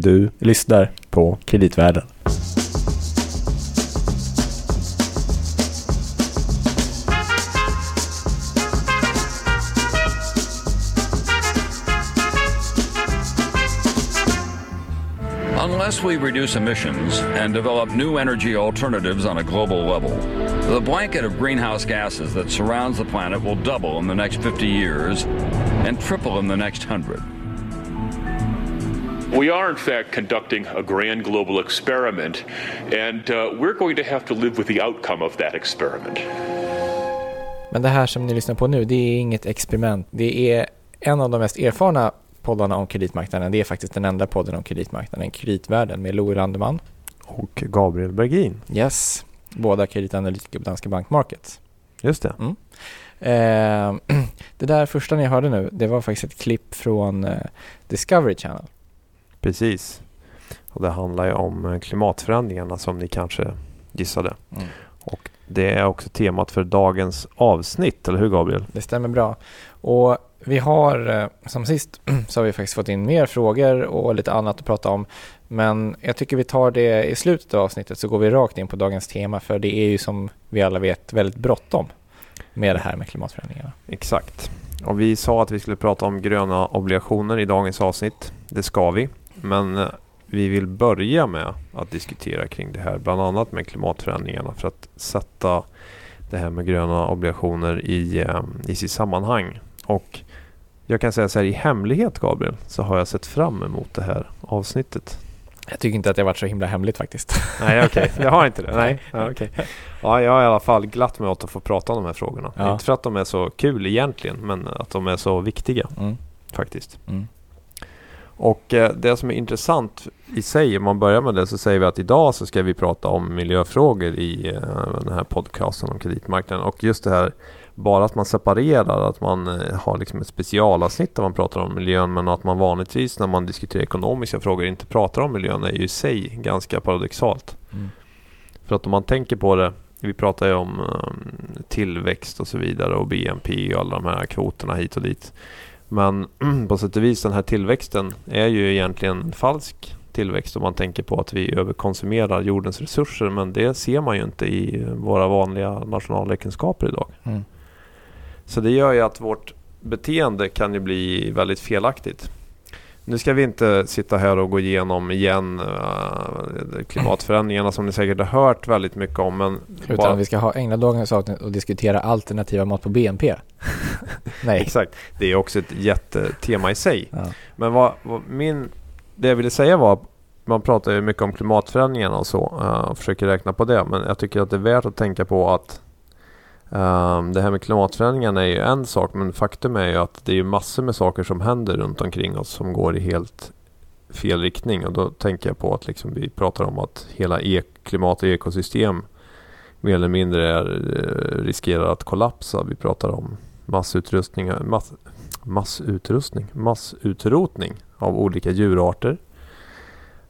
Du lyssnar på Kreditvärlden. Unless we reduce emissions and develop new energy alternatives on a global level, the blanket of greenhouse gases that surrounds the planet will double in the next 50 years and triple in the next 100. We are, in fact, conducting a grand global experiment, and uh, we're going to have to live with the outcome of that experiment. Men det här som ni lyssnar på nu, det är inget experiment. Det är en av de mest erfarna poddarna om kreditmarknaden. Det är faktiskt den enda podden om kreditmarknaden, Kreditvärlden, med Louis Landeman. Och Gabriel Bergin. Yes, båda kreditanalytiker på Danske Bank Markets. Just det. Mm. Eh, det där första ni hörde nu, det var faktiskt ett klipp från eh, Discovery Channel. Precis. Och det handlar ju om eh, klimatförändringarna som ni kanske gissade. Mm. Och det är också temat för dagens avsnitt, eller hur Gabriel? Det stämmer bra. Och vi har, eh, som sist, så har vi faktiskt fått in mer frågor och lite annat att prata om. Men jag tycker vi tar det i slutet av avsnittet så går vi rakt in på dagens tema för det är ju som vi alla vet väldigt bråttom med det här med klimatförändringarna. Exakt. Och vi sa att vi skulle prata om gröna obligationer i dagens avsnitt. Det ska vi. Men eh, vi vill börja med att diskutera kring det här, bland annat med klimatförändringarna för att sätta det här med gröna obligationer i, eh, i sitt sammanhang. Och jag kan säga så här i hemlighet Gabriel, så har jag sett fram emot det här avsnittet. Jag tycker inte att det har varit så himla hemligt faktiskt. Nej okej, okay. jag har inte det. Nej, ja, okay. ja, jag har i alla fall glatt mig åt att få prata om de här frågorna. Ja. Inte för att de är så kul egentligen, men att de är så viktiga Mm. faktiskt. Mm. Och eh, det som är intressant i sig, om man börjar med det, så säger vi att idag så ska vi prata om miljöfrågor i eh, den här podcasten om kreditmarknaden. Och just det här, bara att man separerar, att man eh, har liksom ett specialavsnitt där man pratar om miljön, men att man vanligtvis när man diskuterar ekonomiska frågor inte pratar om miljön är ju i sig ganska paradoxalt. Mm. För att om man tänker på det, vi pratar ju om tillväxt och så vidare och BNP och alla de här kvoterna hit och dit. Men på sätt och vis den här tillväxten är ju egentligen en falsk tillväxt om man tänker på att vi överkonsumerar jordens resurser. Men det ser man ju inte i våra vanliga nationalräkenskaper idag. Mm. Så det gör ju att vårt beteende kan ju bli väldigt felaktigt. Nu ska vi inte sitta här och gå igenom igen uh, klimatförändringarna som ni säkert har hört väldigt mycket om. Men Utan bara- vi ska ha ägna dagens avsnitt och diskutera alternativa mat på BNP. Nej. Exakt. Det är också ett jättetema i sig. Ja. Men vad, vad min, det jag ville säga var man pratar ju mycket om klimatförändringarna och så eh, och försöker räkna på det. Men jag tycker att det är värt att tänka på att ehm, det här med klimatförändringarna är ju en sak men faktum är ju att det är massor med saker som händer runt omkring oss som går i helt fel riktning. Och då tänker jag på att liksom vi pratar om att hela e klimat och ekosystem mer eller mindre är, eh, riskerar att kollapsa. Vi pratar om massutrustning, mass, massutrustning, massutrotning av olika djurarter.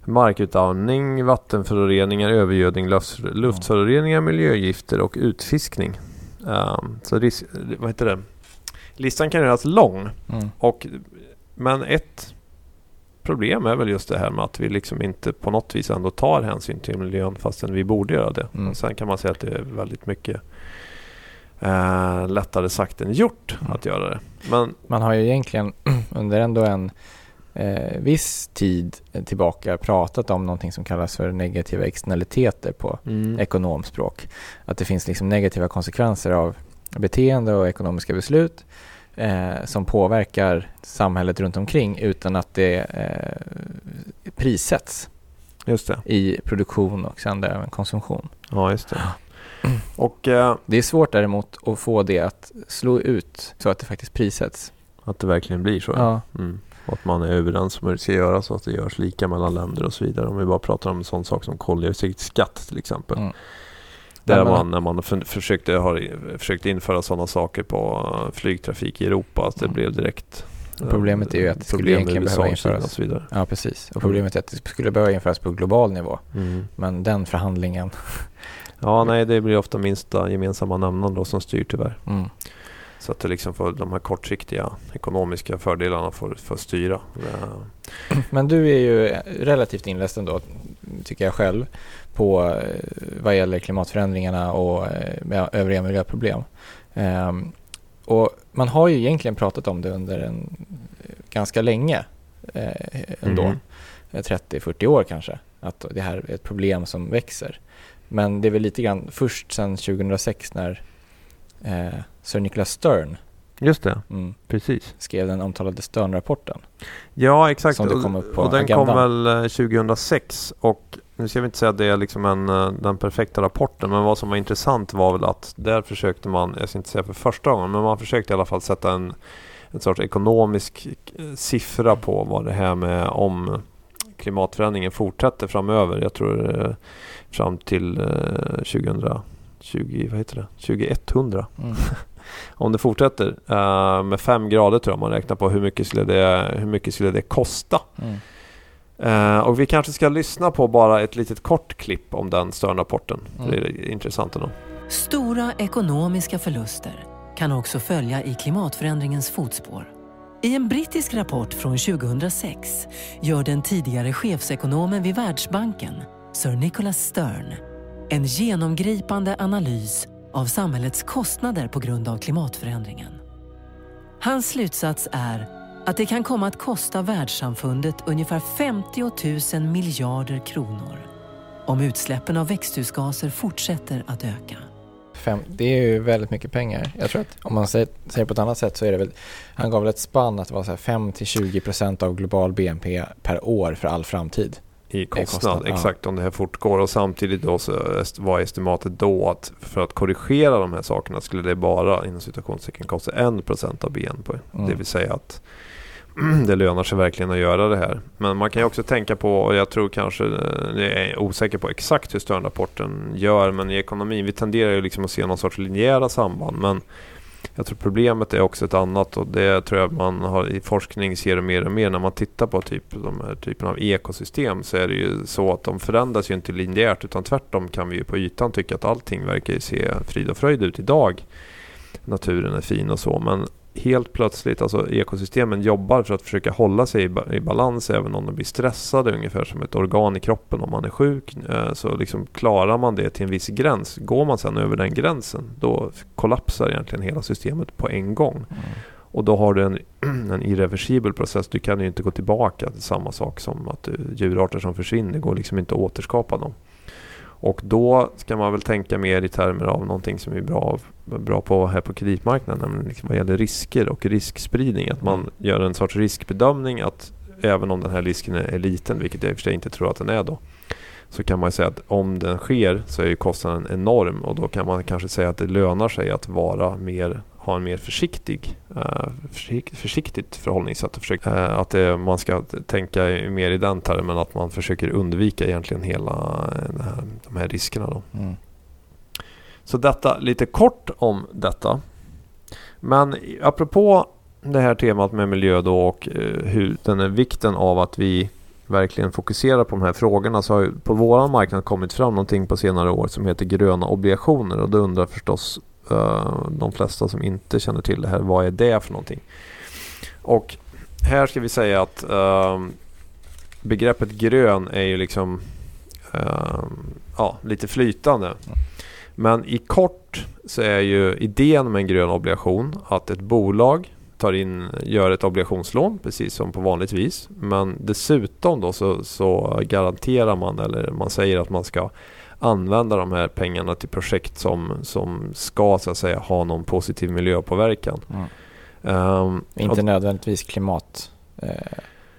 Markutarmning, vattenföroreningar, övergödning, luft, luftföroreningar, miljögifter och utfiskning. Ehm, så ris- vad heter det? Listan kan göras lång. Mm. Och, men ett problem är väl just det här med att vi liksom inte på något vis ändå tar hänsyn till miljön fastän vi borde göra det. Mm. Och sen kan man säga att det är väldigt mycket eh, lättare sagt än gjort Mm. att göra det. Men Man har ju egentligen under ändå en eh, viss tid tillbaka pratat om någonting som kallas för negativa externaliteter på mm, ekonomspråk. Att det finns liksom negativa konsekvenser av beteende och ekonomiska beslut eh, som påverkar samhället runt omkring utan att det eh, prissätts det. i produktion och sen även konsumtion. Ja, just det. Och eh, Det är svårt däremot att få det att slå ut så att det faktiskt prissätts. att det verkligen blir så. Ja. Mm. Och att man är överens om hur det ska göras så att det görs lika mellan länder och så vidare. Om vi bara pratar om en sån sak som koldioxidskatt till exempel. Mm. Där man, när man för, försökte, har, försökte införa sådana saker på eh, flygtrafik i Europa, att det Mm. blev direkt Och problemet är ju att det skulle egentligen behöva införas. och så vidare. Ja, precis. Och problemet är att det skulle behöva införas på global nivå. Mm. Men den förhandlingen... Ja, nej, det blir ofta minsta gemensamma nämnaren då som styr tyvärr. Mm. Så att det liksom får, de här kortsiktiga ekonomiska fördelarna får, får styra. Men du är ju relativt inläst ändå, tycker jag själv, på eh, vad gäller klimatförändringarna och eh, övriga miljöproblem. Och man har ju egentligen pratat om det under en ganska länge eh, ändå. Mm. 30-40 år kanske. Att det här är ett problem som växer. Men det är väl lite grann först sedan 2006 när eh, Sir Nicholas Stern Just det, mm, precis. Skrev den omtalade Stern-rapporten. Ja, exakt. Som det kom upp på och den agendan. kom väl 2006 eh, och nu ska vi inte säga att det är liksom en, eh, den perfekta rapporten men vad som var intressant var väl att där försökte man, jag ska inte säga för första gången, men man försökte i alla fall sätta en, en sorts ekonomisk eh, siffra på vad det här med om klimatförändringen fortsätter framöver. Jag tror fram till 2020, vad heter det? 2100. Mm. om det fortsätter uh, med fem grader tror jag man räknar på hur mycket skulle det, hur mycket skulle det kosta. Mm. Uh, och vi kanske ska lyssna på bara ett litet kort klipp om den Stern-rapporten. Mm. Det är intressant ändå. Stora ekonomiska förluster kan också följa i klimatförändringens fotspår. I en brittisk rapport från 2006 gör den tidigare chefsekonomen vid Världsbanken, Sir Nicholas Stern, en genomgripande analys av samhällets kostnader på grund av klimatförändringen. Hans slutsats är att det kan komma att kosta världssamfundet ungefär 50 000 miljarder kronor om utsläppen av växthusgaser fortsätter att öka. Fem, det är ju väldigt mycket pengar. Jag tror att om man säger, säger på ett annat sätt så är det väl, han gav väl ett spann att det var 5-20% av global BNP per år för all framtid i kostnad, kostnad exakt ja. om det här fortgår och samtidigt då så var estimatet då att för att korrigera de här sakerna skulle det bara inom situationstecken kosta 1% av BNP. Mm. Det vill säga att det lönar sig verkligen att göra det här. Men man kan ju också tänka på, och jag tror kanske, jag är osäker på exakt hur Sternrapporten gör, men i ekonomin, vi tenderar ju liksom att se någon sorts linjära samband. Men jag tror problemet är också ett annat och det tror jag man har i forskning ser mer och mer när man tittar på typ, de här typen av ekosystem så är det ju så att de förändras ju inte linjärt utan tvärtom kan vi ju på ytan tycka att allting verkar ju se frid och fröjd ut idag. Naturen är fin och så men helt plötsligt, alltså ekosystemen jobbar för att försöka hålla sig i, i balans även om de blir stressade, ungefär som ett organ i kroppen om man är sjuk. Eh, så liksom klarar man det till en viss gräns. Går man sedan över den gränsen, då kollapsar egentligen hela systemet på en gång. Mm. Och då har du en, en irreversibel process. Du kan ju inte gå tillbaka till samma sak som att djurarter som försvinner. Går liksom inte att återskapa dem. Och då ska man väl tänka mer i termer av någonting som är bra, bra på här på kreditmarknaden, nämligen liksom vad gäller risker och riskspridning. Att man gör en sorts riskbedömning att även om den här risken är liten, vilket jag i och för sig inte tror att den är då, så kan man säga att om den sker så är ju kostnaden enorm och då kan man kanske säga att det lönar sig att vara mer ha en mer försiktig, uh, försiktigt förhållningssätt. Och försöka, uh, att det, man ska tänka mer i den termen att man försöker undvika egentligen hela här, de här riskerna. Då. Mm. Så detta lite kort om detta. Men apropå det här temat med miljö då och hur den är vikten av att vi verkligen fokuserar på de här frågorna så har på vår marknad kommit fram någonting på senare år som heter gröna obligationer och då undrar förstås Eh, de flesta som inte känner till det här, vad är det för någonting? Och här ska vi säga att uh, begreppet grön är ju liksom uh, ja, lite flytande. Men i kort så är ju idén med en grön obligation att ett bolag tar in, gör ett obligationslån precis som på vanligt vis. Men dessutom då så, så garanterar man eller man säger att man ska använda de här pengarna till projekt som, som ska så att säga ha någon positiv miljöpåverkan. Mm. Um, Inte nödvändigtvis klimat eh,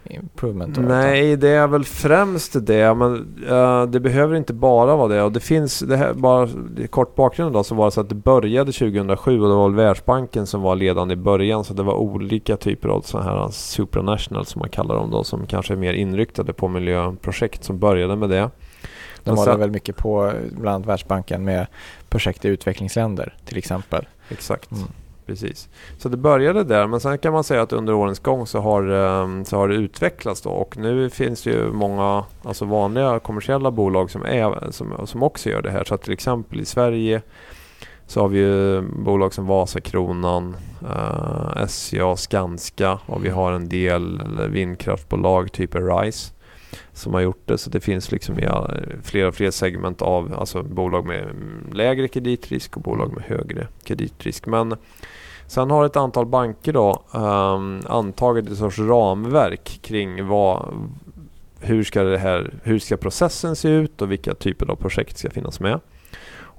improvement? Nej, det är väl främst det. Men uh, det behöver inte bara vara det. Och det finns, det här, bara kort bakgrund då, så var det så att det började 2007 och det var Världsbanken som var ledande i början. Så det var olika typer av sådana här supranational som man kallar dem då, som kanske är mer inriktade på miljöprojekt som började med det. De håller väl mycket på, bland annat Världsbanken, med projekt i utvecklingsländer till exempel. Exakt. Mm. Precis. Så det började där men sen kan man säga att under årens gång så har, ehm, så har det utvecklats då och nu finns det ju många alltså vanliga kommersiella bolag som, är, som, som också gör det här. Så till exempel i Sverige Så har vi ju bolag som Vasakronan, eh, SCA, Skanska och vi har en del vindkraftbolag, typ Rise som har gjort det. Så det finns liksom i fler och fler segment av alltså bolag med lägre kreditrisk och bolag med högre kreditrisk. Men sen har ett antal banker då um, antagit ett sorts ramverk kring vad, hur ska, det här, hur ska processen se ut och vilka typer av projekt ska finnas med.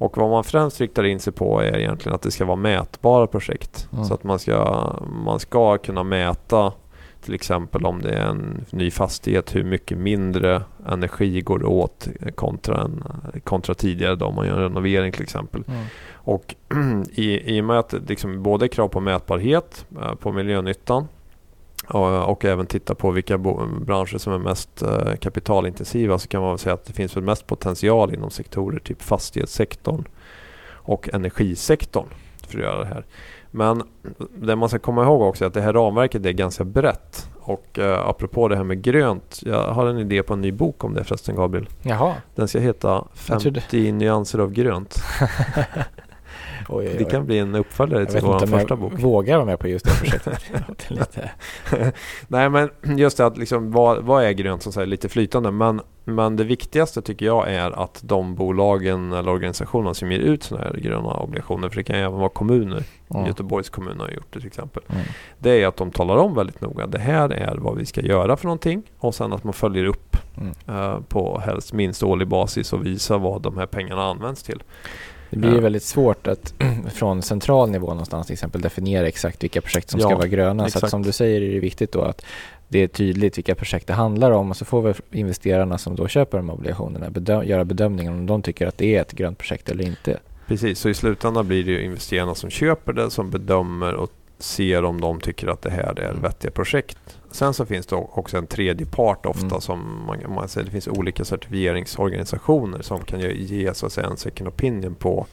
Och vad man främst riktar in sig på är egentligen att det ska vara mätbara projekt. Mm. Så att man ska, man ska kunna mäta till exempel om det är en ny fastighet hur mycket mindre energi går åt kontra, en, kontra tidigare då om man gör en renovering till exempel. Mm. Och i, i och med att det liksom både är krav på mätbarhet eh, på miljönyttan och, och även titta på vilka branscher som är mest uh, kapitalintensiva så kan man säga att det finns väl mest potential inom sektorer typ fastighetssektorn och energisektorn för att göra det här. Men det man ska komma ihåg också är att det här ramverket är ganska brett. Och uh, apropå det här med grönt. Jag har en idé på en ny bok om det förresten Gabriel. Jaha. Den ska heta 50 nyanser av grönt. Oj, oj, oj. Det kan bli en uppföljare till vår första bok. Jag vågar vara med på just det projektet. lite. Nej men just det att liksom, vad, vad är grönt som säger lite flytande. Men, men det viktigaste tycker jag är att de bolagen eller organisationerna som ger ut sådana här gröna obligationer. För det kan även vara kommuner. Mm. Göteborgs kommun har gjort det till exempel. Mm. Det är att de talar om väldigt noga. Det här är vad vi ska göra för någonting. Och sen att man följer upp mm. uh, på helst minst årlig basis och visar vad de här pengarna används till. Det blir ju väldigt svårt att från central nivå någonstans till exempel definiera exakt vilka projekt som ja, ska vara gröna. Exakt. Så som du säger är det viktigt då att det är tydligt vilka projekt det handlar om och så får väl investerarna som då köper de obligationerna bedöm göra bedömningen om de tycker att det är ett grönt projekt eller inte. Precis, så i slutändan blir det ju investerarna som köper det som bedömer och ser om de tycker att det här är vettiga projekt. Sen så finns det också en tredje part ofta mm. som man, man säger, det finns olika certifieringsorganisationer som kan ge, ge så att säga, en second opinion på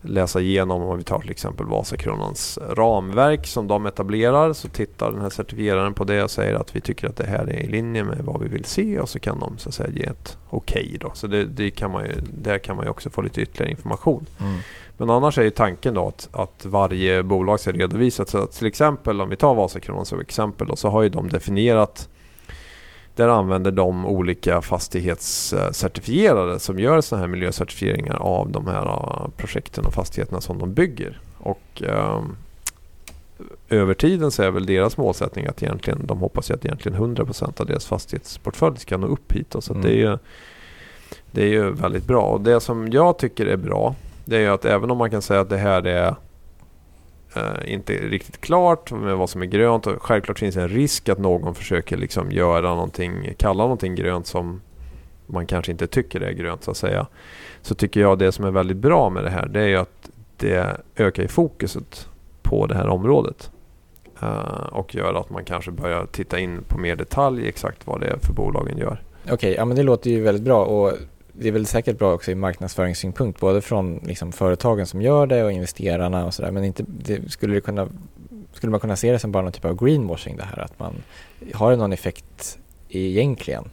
läsa igenom om vi tar till exempel Vasakronans ramverk som de etablerar så tittar den här certifieraren på det och säger att vi tycker att det här är i linje med vad vi vill se och så kan de så att säga ge ett okej okay då. Så det, det, kan man ju, där kan man ju också få lite ytterligare information. Mm. Men annars är ju tanken då att, att varje bolag ska redovisas. Så till exempel om vi tar Vasakronan som exempel då, så har ju de definierat där använder de olika fastighetscertifierade som gör sådana här miljöcertifieringar av de här äh, projekten och fastigheterna som de bygger. Och eh, över tiden så är väl deras målsättning att egentligen, de hoppas ju att egentligen 100% av deras fastighetsportfölj ska nå upp hit. Då, så mm. det, är ju, det är ju väldigt bra. Och det som jag tycker är bra det är ju att även om man kan säga att det här är uh, inte riktigt klart med vad som är grönt och självklart finns det en risk att någon försöker liksom göra någonting, kalla någonting grönt som man kanske inte tycker är grönt så att säga. Så tycker jag det som är väldigt bra med det här det är ju att det ökar i fokuset på det här området. Uh, och gör att man kanske börjar titta in på mer detalj exakt vad det är för bolagen gör. Okej, okay, ja men det låter ju väldigt bra och det är väl säkert bra också i marknadsföringssynpunkt både från liksom företagen som gör det och investerarna och sådär men inte, det, skulle, det kunna, skulle man kunna se det som bara någon typ av greenwashing det här att man har det någon effekt egentligen?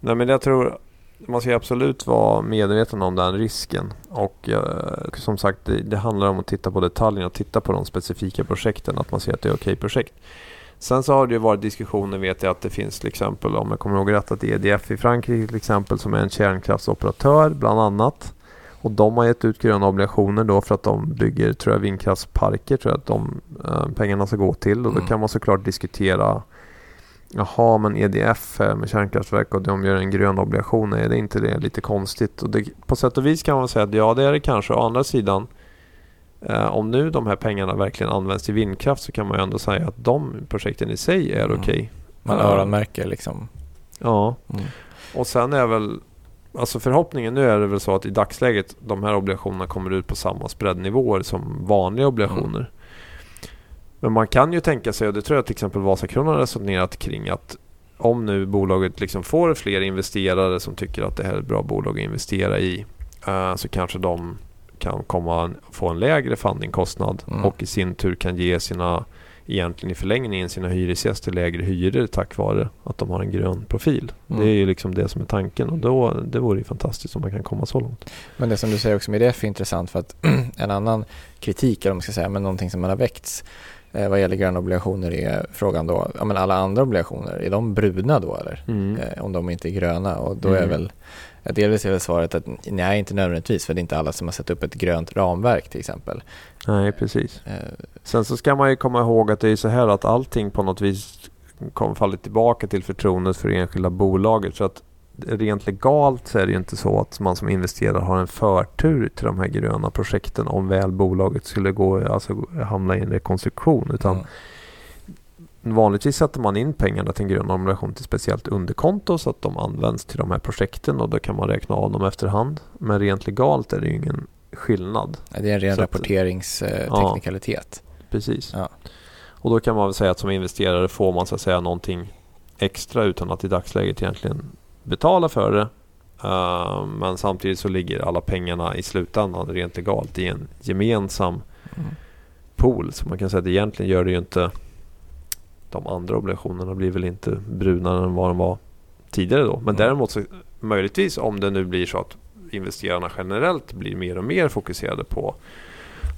Nej men jag tror man ska absolut vara medveten om den risken och eh, som sagt det, det, handlar om att titta på detaljerna och titta på de specifika projekten att man ser att det är okej okay projekt. Sen så har det ju varit diskussioner vet jag att det finns till exempel om jag kommer ihåg rätt att EDF i Frankrike till exempel som är en kärnkraftsoperatör bland annat. Och de har gett ut gröna obligationer då för att de bygger tror jag vindkraftsparker tror jag att de äh, pengarna ska gå till. Och då mm. kan man såklart diskutera Jaha men EDF med kärnkraftverk och de gör en grön obligation, är det inte det lite konstigt? Och det, på sätt och vis kan man säga att ja det är det kanske. Å andra sidan Eh, om nu de här pengarna verkligen används till vindkraft så kan man ju ändå säga att de projekten i sig är mm. okej. Okay. Man öronmärker liksom. Ja. Mm. Och sen är väl Alltså förhoppningen nu är det väl så att i dagsläget de här obligationerna kommer ut på samma spreadnivåer som vanliga obligationer. Mm. Men man kan ju tänka sig, och det tror jag till exempel Vasakronan har resonerat kring att om nu bolaget liksom får fler investerare som tycker att det här är ett bra bolag att investera i uh, så kanske de kan komma få en lägre fundingkostnad mm. och i sin tur kan ge sina egentligen i förlängningen sina hyresgäster lägre hyror tack vare att de har en grön profil. Mm. Det är ju liksom det som är tanken och då, det vore ju fantastiskt om man kan komma så långt. Men det som du säger också med EDF är intressant för att en annan kritik, eller om man ska säga, men någonting som man har väckts eh, vad gäller gröna obligationer är frågan då, ja men alla andra obligationer, är de bruna då eller? Eh, om de inte är gröna och då är Mm. väl eh, Delvis är väl svaret att nej, inte nödvändigtvis för det är inte alla som har satt upp ett grönt ramverk till exempel. Nej, precis. Eh, Sen så ska man ju komma ihåg att det är så här att allting på något vis kommer falla tillbaka till förtroendet för det enskilda bolaget. Så att rent legalt så är det ju inte så att man som investerare har en förtur till de här gröna projekten om väl bolaget skulle gå, alltså hamna i en rekonstruktion. Utan mm. Vanligtvis sätter man in pengarna till en grön obligation till speciellt underkonto så att de används till de här projekten och då kan man räkna av dem efterhand. Men rent legalt är det ju ingen skillnad. Det är en ren rapporteringsteknikalitet. Precis. Ja. Och då kan man väl säga att som investerare får man så att säga någonting extra utan att i dagsläget egentligen betala för det. Uh, men samtidigt så ligger alla pengarna i slutändan rent legalt i en gemensam Mm. pool. Så man kan säga att egentligen gör det ju inte de andra obligationerna blir väl inte brunare än vad de var tidigare då. Men Mm. däremot så möjligtvis om det nu blir så att investerarna generellt blir mer och mer fokuserade på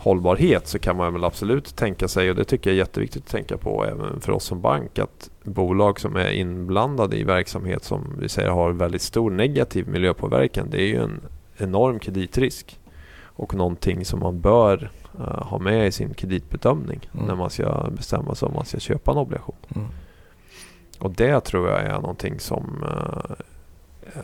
hållbarhet så kan man väl absolut tänka sig och det tycker jag är jätteviktigt att tänka på även för oss som bank att bolag som är inblandade i verksamhet som vi säger har väldigt stor negativ miljöpåverkan det är ju en enorm kreditrisk och någonting som man bör ha med i sin kreditbedömning Mm. när man ska bestämma sig om man ska köpa en obligation. Mm. Och det tror jag är någonting som eh, eh,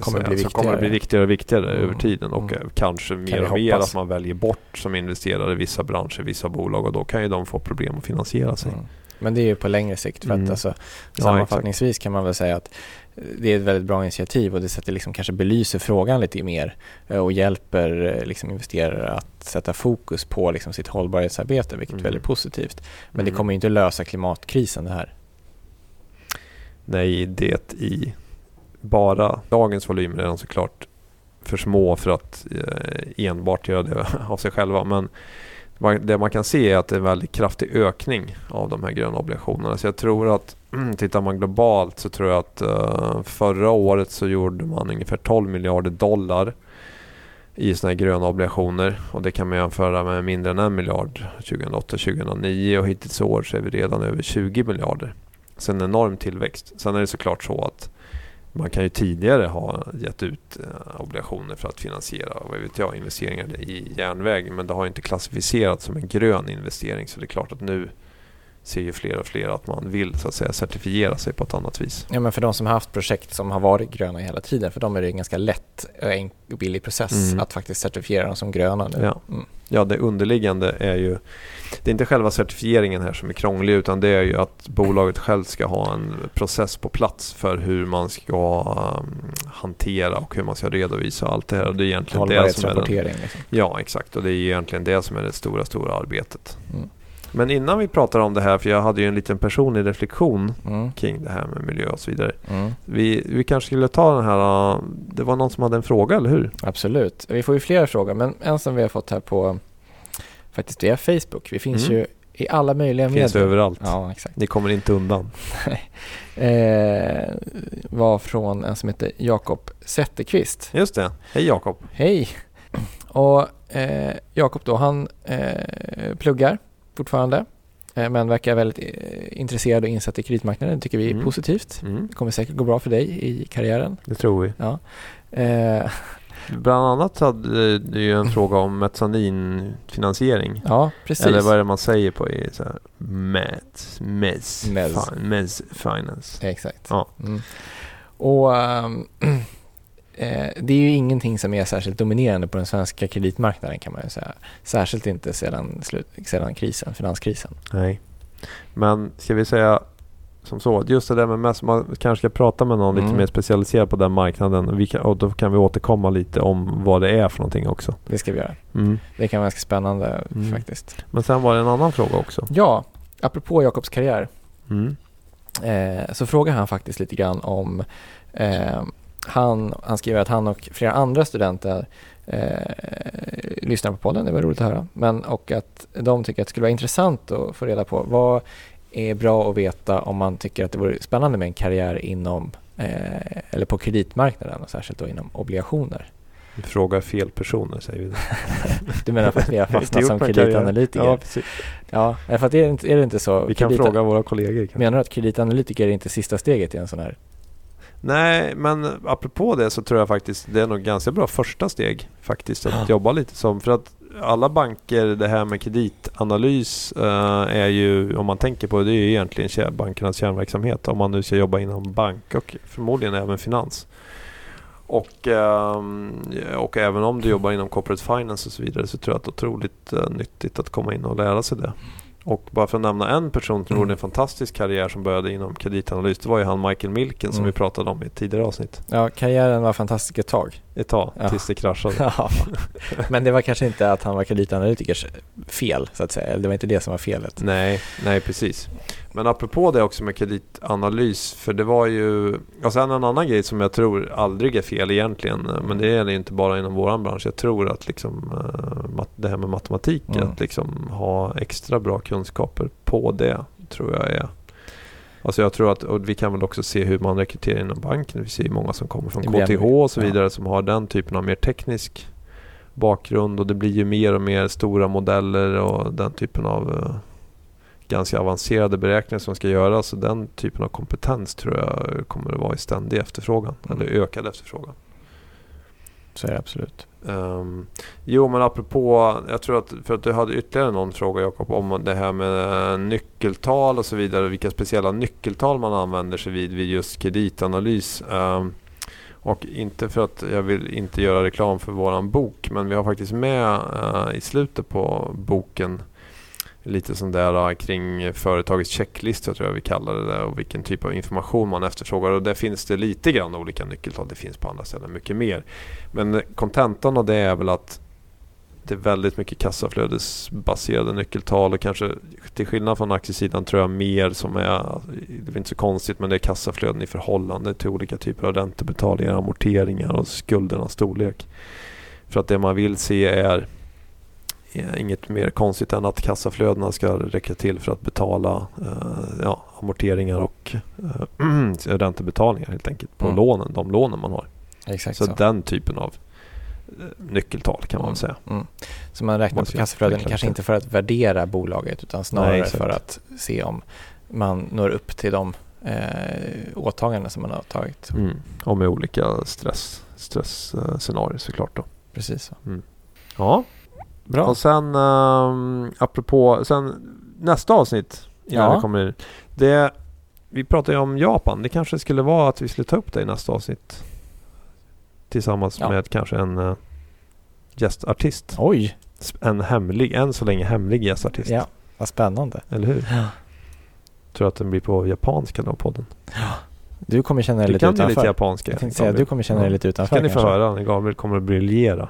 Kommer säga, bli som kommer viktigare. bli viktigare och viktigare Mm. över tiden och Mm. eh, kanske mer vi och mer hoppas. att man väljer bort som investerare vissa branscher, vissa bolag och då kan ju de få problem att finansiera sig. Mm. Men det är ju på längre sikt. För Mm. att alltså, Ja, sammanfattningsvis kan man väl säga att det är ett väldigt bra initiativ och det sätter liksom kanske belyser frågan lite mer eh, och hjälper eh, liksom investerare att sätta fokus på liksom sitt hållbarhetsarbete, vilket är Mm. väldigt positivt. Men det Mm. kommer ju inte lösa klimatkrisen det här. Nej, det i bara dagens volymer är de såklart för små för att eh, enbart göra det av sig själva. Men det man kan se är att det är en väldigt kraftig ökning av de här gröna obligationerna. Så jag tror att tittar man globalt så tror jag att eh, förra året så gjorde man ungefär 12 miljarder dollar i sådana här gröna obligationer och det kan man jämföra med mindre än en miljard 2008-2009 och hittills i år så är vi redan över 20 miljarder. Så en enorm tillväxt. Sen är det såklart så att man kan ju tidigare ha gett ut eh, obligationer för att finansiera vad vet jag, investeringar i järnväg men det har inte klassificerats som en grön investering så det är klart att nu ser ju fler och fler att man vill så att säga certifiera sig på ett annat vis. Ja, men för de som har haft projekt som har varit gröna hela tiden, för dem är det en ganska lätt och och billig process Mm. att faktiskt certifiera dem som gröna nu. Ja. Mm. Ja, det underliggande är ju det är inte själva certifieringen här som är krånglig utan det är ju att bolaget själv ska ha en process på plats för hur man ska um, hantera och hur man ska redovisa allt det här. Och det är egentligen det som är den. Liksom. Ja, exakt. Och det är egentligen det som är det stora, stora arbetet. Mm. Men innan vi pratar om det här, för jag hade ju en liten personlig reflektion Mm. kring det här med miljö och så vidare. Mm. Vi, vi kanske skulle ta den här, det var någon som hade en fråga, eller hur? Absolut. Vi får ju flera frågor, men en som vi har fått här på faktiskt via Facebook. Vi finns Mm. ju i alla möjliga Finns medier. överallt. Ja, exakt. Ni kommer inte undan. Eh, var från en som heter Jakob Zetterqvist. Just det. Hej Jakob. Hej! Och eh, Jakob då, han eh, pluggar fortfarande. Eh, men verkar väldigt eh, intresserad och insatt i kreditmarknaden. Det tycker vi är Mm. positivt. Mm, Det kommer säkert gå bra för dig i karriären. det tror vi. Ja. Eh, Bland annat hade du ju en fråga om mezzaninfinansiering. ja, precis. Eller vad är det man säger på i så här, MET, MES, Mez. fin- MES Finance. Exakt. Ja. Mm. Och eh, det är ju ingenting som är särskilt dominerande på den svenska kreditmarknaden kan man ju säga. Särskilt inte sedan, slut, sedan krisen, finanskrisen. Nej. Men ska vi säga som så, just det där med MES, man kanske ska prata med någon Mm. lite mer specialiserad på den marknaden. Kan, och då kan vi återkomma lite om vad det är för någonting också. Det ska vi göra. Mm. Det kan vara ganska spännande Mm. faktiskt. Men sen var det en annan fråga också. Ja, apropå Jakobs karriär Mm. eh, så frågar han faktiskt lite grann om eh, han, han skriver att han och flera andra studenter eh, lyssnar på podden, det var roligt att höra. Men, och att de tycker att det skulle vara intressant att få reda på vad är bra att veta om man tycker att det vore spännande med en karriär inom eh, eller på kreditmarknaden och särskilt då inom obligationer. Vi frågar fel personer säger vi. du menar för att vi har fastnat som kreditanalytiker? Ja, precis. Ja, för att är, det inte, är det inte så? Vi kan kredita- fråga våra kollegor. Menar du att kreditanalytiker är inte sista steget i en sån här Nej, men apropå det så tror jag faktiskt det är nog ganska bra första steg faktiskt att jobba lite som. För att alla banker, det här med kreditanalys uh, är ju, om man tänker på det, det är ju egentligen bankernas kärnverksamhet. Om man nu ska jobba inom bank och förmodligen även finans. Och, um, och även om du jobbar inom corporate finance och så vidare så tror jag att det är otroligt uh, nyttigt att komma in och lära sig det. Och bara för att nämna en person som mm. gjorde en fantastisk karriär som började inom kreditanalys. Det var ju han Michael Milken mm. som vi pratade om i ett tidigare avsnitt. Ja, karriären var fantastisk ett tag. Ett tag, ja. tills det kraschade. ja. Men det var kanske inte att han var kreditanalytikers fel, så att säga. Eller det var inte det som var felet. Nej, nej precis. Men apropå det också med kreditanalys, för det var ju... Och sen en annan grej som jag tror aldrig är fel egentligen, men det är inte bara inom vår bransch. Jag tror att liksom, eh, det här med matematik, mm. att liksom ha extra bra kunskaper på det, tror jag är... Alltså jag tror att, och vi kan väl också se hur man rekryterar inom banken. Vi ser ju många som kommer från KTH och så vidare ja. som har den typen av mer teknisk bakgrund och det blir ju mer och mer stora modeller och den typen av eh, ganska avancerade beräkningar som ska göras. Så den typen av kompetens tror jag kommer att vara i ständig efterfrågan. Mm. Eller ökad efterfrågan. Så är det absolut. Um, jo men apropå, jag tror att, för att du hade ytterligare någon fråga Jakob om det här med eh, nyckeltal och så vidare. Vilka speciella nyckeltal man använder sig vid vid just kreditanalys. Um, och inte för att jag vill inte göra reklam för våran bok men vi har faktiskt med uh, i slutet på boken lite sån där äh, kring företagets checklista tror jag vi kallar det där och vilken typ av information man efterfrågar. Och där finns det lite grann olika nyckeltal. Det finns på andra ställen mycket mer. Men kontentan av det är väl att det är väldigt mycket kassaflödesbaserade nyckeltal och kanske till skillnad från aktiesidan tror jag mer som är, det är inte så konstigt, men det är kassaflöden i förhållande till olika typer av räntebetalningar, amorteringar och skuldernas storlek. För att det man vill se är inget mer konstigt än att kassaflödena ska räcka till för att betala eh, ja, amorteringar och eh, räntebetalningar helt enkelt på mm. lånen, de lånen man har. Exakt så, så. den typen av eh, nyckeltal kan man mm. säga. Mm. Så man räknar på kassaflöden kanske inte för att värdera bolaget utan snarare Nej, för att se om man når upp till de eh, åtaganden som man har tagit. Mm. Och med olika stress, stressscenarier såklart då. Precis så. Mm. Ja, Bra. Och sen um, apropå, sen nästa avsnitt innan ja. vi kommer det, Vi pratade ju om Japan. Det kanske skulle vara att vi skulle ta upp det i nästa avsnitt. Tillsammans ja. med kanske en uh, gästartist. Oj! En hemlig, än så länge hemlig gästartist. Ja, vad spännande. Eller hur? Ja. Tror att den blir på japanska då, podden. Ja. Du kommer känna dig lite utanför. Du kan lite japanska. Jag säga, du kommer känna dig lite utanför. Ska ni få höra när Gabriel kommer att briljera.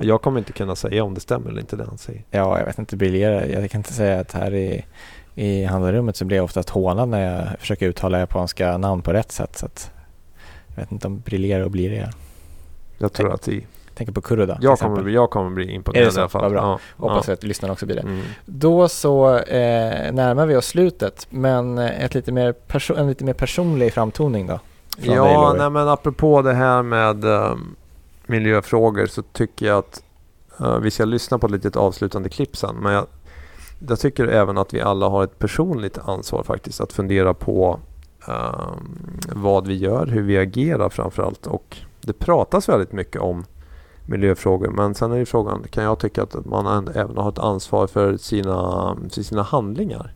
jag kommer inte kunna säga om det stämmer eller inte det han säger. Ja, jag vet inte briljera. Jag kan inte säga att här i, i handlarummet så blir jag oftast hånad när jag försöker uttala japanska namn på rätt sätt. Så att jag vet inte om briljera och blir det. Jag tror att i tänker på Kuruda. Jag kommer, bli, jag kommer bli imponerad i alla fall. Vad bra. Ja, Hoppas ja. att lyssnarna också blir det. Mm. Då så eh, närmar vi oss slutet, men ett lite mer en lite mer personlig framtoning då? Ja, nej, men apropå det här med um, miljöfrågor så tycker jag att uh, vi ska lyssna på ett litet avslutande klipp sen. Men jag, jag tycker även att vi alla har ett personligt ansvar faktiskt att fundera på um, vad vi gör, hur vi agerar framförallt. Och det pratas väldigt mycket om miljöfrågor. Men sen är ju frågan, kan jag tycka att man även har ett ansvar för sina, för sina handlingar.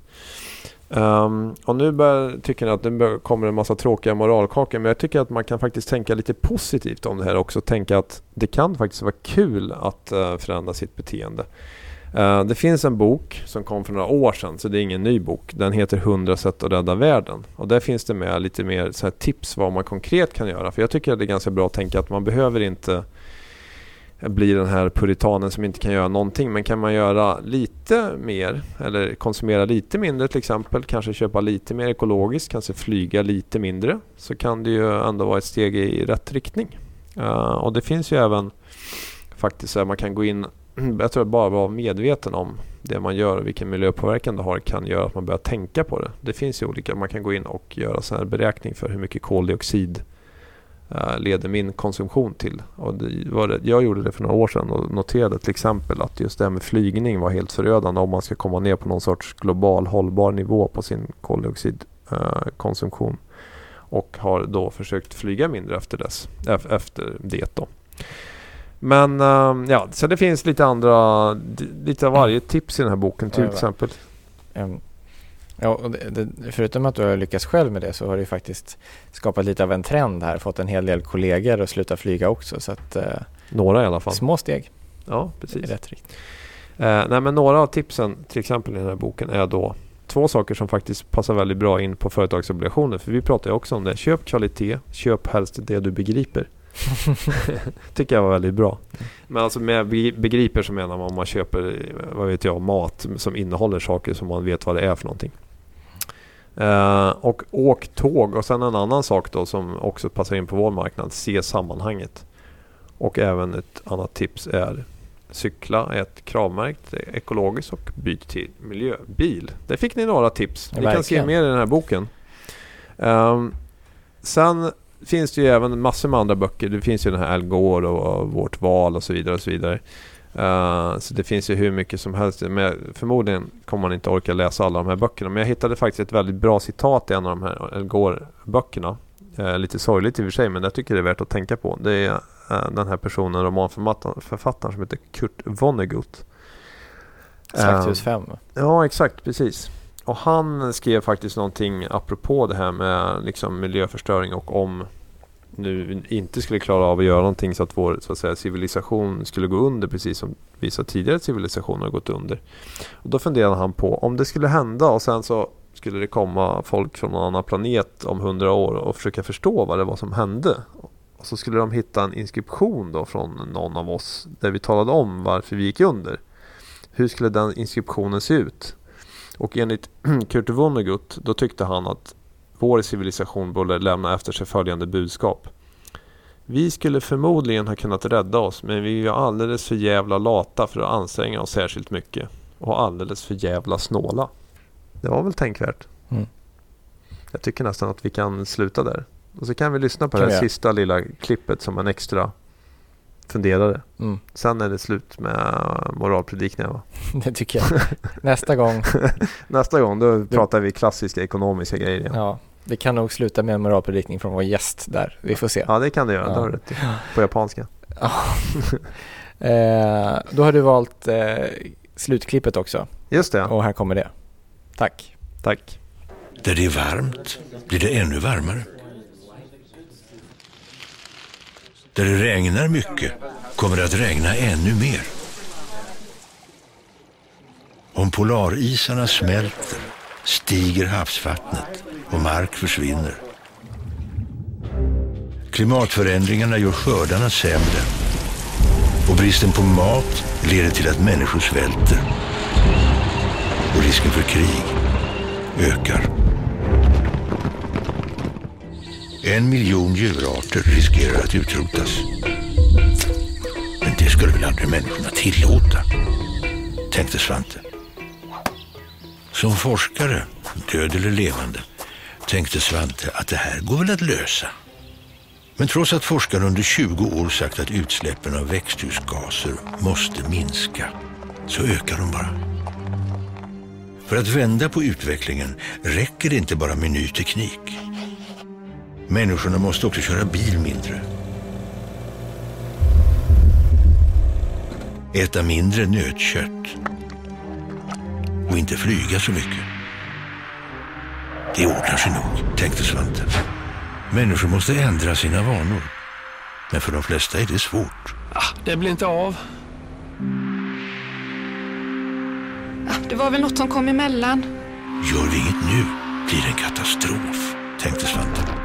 Um, och nu börjar, tycker jag att det kommer en massa tråkiga moralkakor men jag tycker att man kan faktiskt tänka lite positivt om det här också. Tänka att det kan faktiskt vara kul att uh, förändra sitt beteende. Uh, det finns en bok som kom för några år sedan så det är ingen ny bok. Den heter 100 sätt att rädda världen. Och där finns det med lite mer så tips vad man konkret kan göra. För jag tycker att det är ganska bra att tänka att man behöver inte blir den här puritanen som inte kan göra någonting. Men kan man göra lite mer eller konsumera lite mindre till exempel, kanske köpa lite mer ekologiskt, kanske flyga lite mindre så kan det ju ändå vara ett steg i rätt riktning. Uh, och det finns ju även faktiskt så här, man kan gå in, jag tror bara vara medveten om det man gör och vilken miljöpåverkan det har kan göra att man börjar tänka på det. Det finns ju olika, man kan gå in och göra så här beräkning för hur mycket koldioxid uh, leder min konsumtion till. Och det jag gjorde det för några år sedan och noterade till exempel att just det här med flygning var helt förödande om man ska komma ner på någon sorts global hållbar nivå på sin koldioxidkonsumtion. Och har då försökt flyga mindre efter, dess, efter det. Då. Men uh, ja, så det finns lite andra, lite av varje tips i den här boken till exempel. Ja, och det, det, förutom att du har lyckats själv med det så har du faktiskt skapat lite av en trend här. Fått en hel del kollegor att sluta flyga också. Så att, uh, några i alla fall. Små steg. Ja, precis. Rätt riktning. Uh, nej, men några av tipsen till exempel i den här boken är då två saker som faktiskt passar väldigt bra in på företagsobligationer. För vi pratar ju också om det. Köp kvalitet, köp helst det du begriper. Tycker jag var väldigt bra. Men alltså med begriper så menar man om man köper, vad vet jag, mat som innehåller saker som man vet vad det är för någonting. Uh, och åk tåg och sen en annan sak då som också passar in på vår marknad. Se sammanhanget. Och även ett annat tips är cykla ett kravmärkt ekologiskt och byt till miljöbil. Där fick ni några tips. Ni kan se mer i den här boken. Um, sen finns det ju även massor med andra böcker. Det finns ju den här Al Gore och Vårt val och så vidare. och Så vidare. Uh, så det finns ju hur mycket som helst. Men förmodligen kommer man inte orka läsa alla de här böckerna. Men jag hittade faktiskt ett väldigt bra citat i en av de här Gore-böckerna. Uh, lite sorgligt i och för sig men jag tycker det är värt att tänka på. Det är uh, den här personen, romanförfattaren som heter Kurt Vonnegut. Slakthus 5. Ja exakt, precis. Och han skrev faktiskt någonting apropå det här med liksom miljöförstöring och om nu inte skulle klara av att göra någonting så att vår så att säga, civilisation skulle gå under precis som vissa tidigare civilisationer har gått under. Och då funderade han på om det skulle hända och sen så skulle det komma folk från någon annan planet om hundra år och försöka förstå vad det var som hände. Och så skulle de hitta en inskription då från någon av oss där vi talade om varför vi gick under. Hur skulle den inskriptionen se ut? Och enligt Kurt Vonnegut då tyckte han att vår civilisation borde lämna efter sig följande budskap. Vi skulle förmodligen ha kunnat rädda oss men vi är alldeles för jävla lata för att anstränga oss särskilt mycket. Och alldeles för jävla snåla. Det var väl tänkvärt. Mm. Jag tycker nästan att vi kan sluta där. Och så kan vi lyssna på kan det här sista lilla klippet som en extra funderare. Mm. Sen är det slut med moralpredikningar va? det tycker jag. Nästa gång. Nästa gång då du... pratar vi klassiska ekonomiska grejer igen. Ja, det kan nog sluta med en moralpredikning från vår gäst där. Vi får se. Ja, det kan det göra. Ja. Det har du rätt På japanska. eh, då har du valt eh, slutklippet också. Just det. Och här kommer det. Tack. Tack. Där det är varmt blir det ännu varmare. Där det regnar mycket kommer det att regna ännu mer. Om polarisarna smälter stiger havsvattnet och mark försvinner. Klimatförändringarna gör skördarna sämre och bristen på mat leder till att människor svälter. Och risken för krig ökar. En miljon djurarter riskerar att utrotas. Men det skulle väl aldrig människorna tillåta, tänkte Svante. Som forskare, död eller levande, tänkte Svante att det här går väl att lösa. Men trots att forskare under 20 år sagt att utsläppen av växthusgaser måste minska, så ökar de bara. För att vända på utvecklingen räcker det inte bara med ny teknik. Människorna måste också köra bil mindre. Äta mindre nötkött. Och inte flyga så mycket. Det ordnar sig nog, tänkte Svante. Människor måste ändra sina vanor. Men för de flesta är det svårt. Ah, det blir inte av. det var väl något som kom emellan. Gör vi inget nu blir det en katastrof, tänkte Svante.